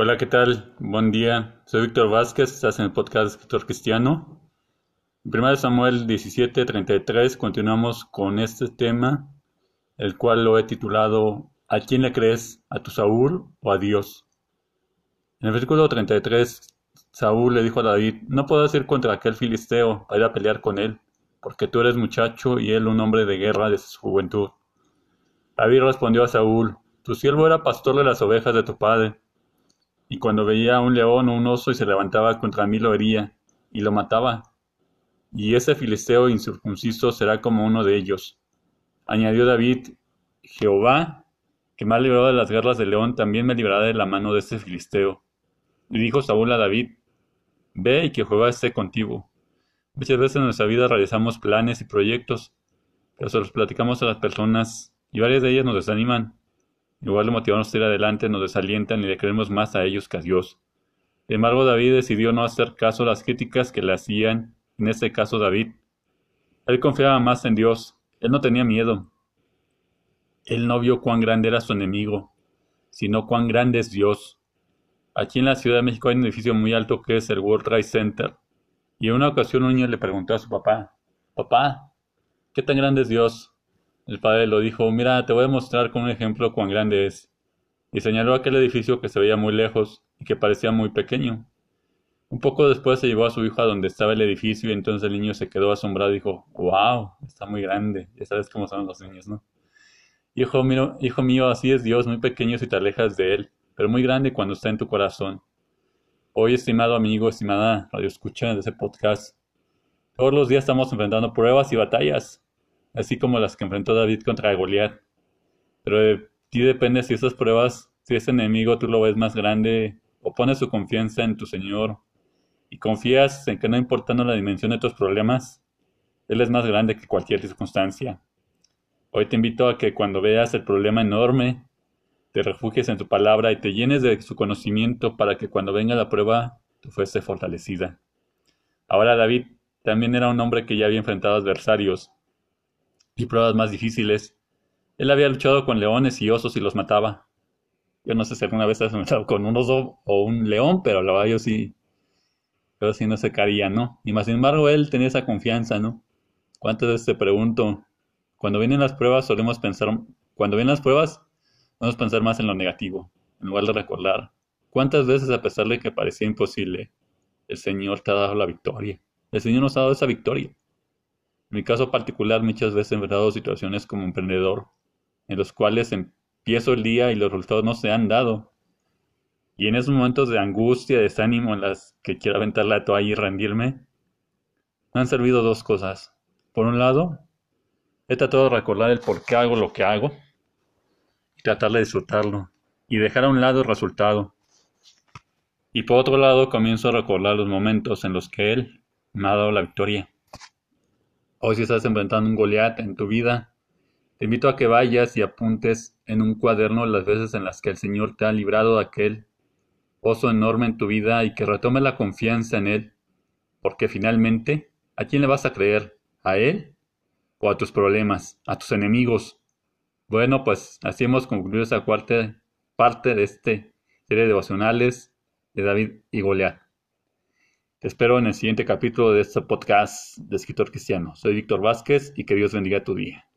Hola, ¿qué tal? Buen día. Soy Víctor Vázquez, estás en el podcast Escritor Cristiano. En 1 Samuel 17, 33 continuamos con este tema, el cual lo he titulado ¿A quién le crees? ¿A tu Saúl o a Dios? En el versículo 33, Saúl le dijo a David, no puedo ir contra aquel filisteo para ir a pelear con él, porque tú eres muchacho y él un hombre de guerra de su juventud. David respondió a Saúl, tu siervo era pastor de las ovejas de tu padre y cuando veía a un león o un oso y se levantaba contra mí lo hería, y lo mataba. Y ese filisteo incircunciso será como uno de ellos. Añadió David, Jehová, que me ha librado de las guerras del león, también me librará de la mano de ese filisteo. Y dijo Saúl a David, Ve y que Jehová esté contigo. Muchas veces en nuestra vida realizamos planes y proyectos, pero se los platicamos a las personas y varias de ellas nos desaniman lugar de motivarnos a ir adelante, nos desalientan y le creemos más a ellos que a Dios. Sin embargo, David decidió no hacer caso a las críticas que le hacían, en este caso David. Él confiaba más en Dios, él no tenía miedo. Él no vio cuán grande era su enemigo, sino cuán grande es Dios. Aquí en la Ciudad de México hay un edificio muy alto que es el World Trade Center. Y en una ocasión un niño le preguntó a su papá, Papá, ¿qué tan grande es Dios? El padre lo dijo, mira, te voy a mostrar con un ejemplo cuán grande es. Y señaló aquel edificio que se veía muy lejos y que parecía muy pequeño. Un poco después se llevó a su hijo a donde estaba el edificio y entonces el niño se quedó asombrado y dijo, wow, está muy grande. Ya sabes cómo son los niños, ¿no? Hijo mío, hijo mío, así es Dios, muy pequeño si te alejas de Él, pero muy grande cuando está en tu corazón. Hoy, estimado amigo, estimada radio escucha de ese podcast, todos los días estamos enfrentando pruebas y batallas así como las que enfrentó David contra Goliat. Pero de ti depende si esas pruebas, si ese enemigo tú lo ves más grande o pones su confianza en tu Señor y confías en que no importando la dimensión de tus problemas, Él es más grande que cualquier circunstancia. Hoy te invito a que cuando veas el problema enorme, te refugies en tu palabra y te llenes de su conocimiento para que cuando venga la prueba, tú fuese fortalecida. Ahora David también era un hombre que ya había enfrentado adversarios, y pruebas más difíciles. Él había luchado con leones y osos y los mataba. Yo no sé si alguna vez has matado con un oso o un león, pero la verdad yo sí, pero sí no se caía, ¿no? Y más sin embargo él tenía esa confianza, ¿no? ¿Cuántas veces te pregunto, cuando vienen las pruebas solemos pensar, cuando vienen las pruebas, vamos a pensar más en lo negativo, en lugar de recordar. ¿Cuántas veces a pesar de que parecía imposible, el Señor te ha dado la victoria? El Señor nos ha dado esa victoria. Mi caso particular, muchas veces he enfrentado situaciones como emprendedor, en los cuales empiezo el día y los resultados no se han dado. Y en esos momentos de angustia, desánimo, en las que quiero aventar la toalla y rendirme, me han servido dos cosas. Por un lado, he tratado de recordar el por qué hago lo que hago y tratar de disfrutarlo y dejar a un lado el resultado. Y por otro lado, comienzo a recordar los momentos en los que Él me ha dado la victoria. Hoy si estás enfrentando un Goliat en tu vida, te invito a que vayas y apuntes en un cuaderno las veces en las que el Señor te ha librado de aquel oso enorme en tu vida y que retome la confianza en Él, porque finalmente, ¿a quién le vas a creer? ¿A Él o a tus problemas, a tus enemigos? Bueno, pues así hemos concluido esa cuarta parte de este serie de devocionales de David y Goliat. Te espero en el siguiente capítulo de este podcast de Escritor Cristiano. Soy Víctor Vázquez y que Dios bendiga tu día.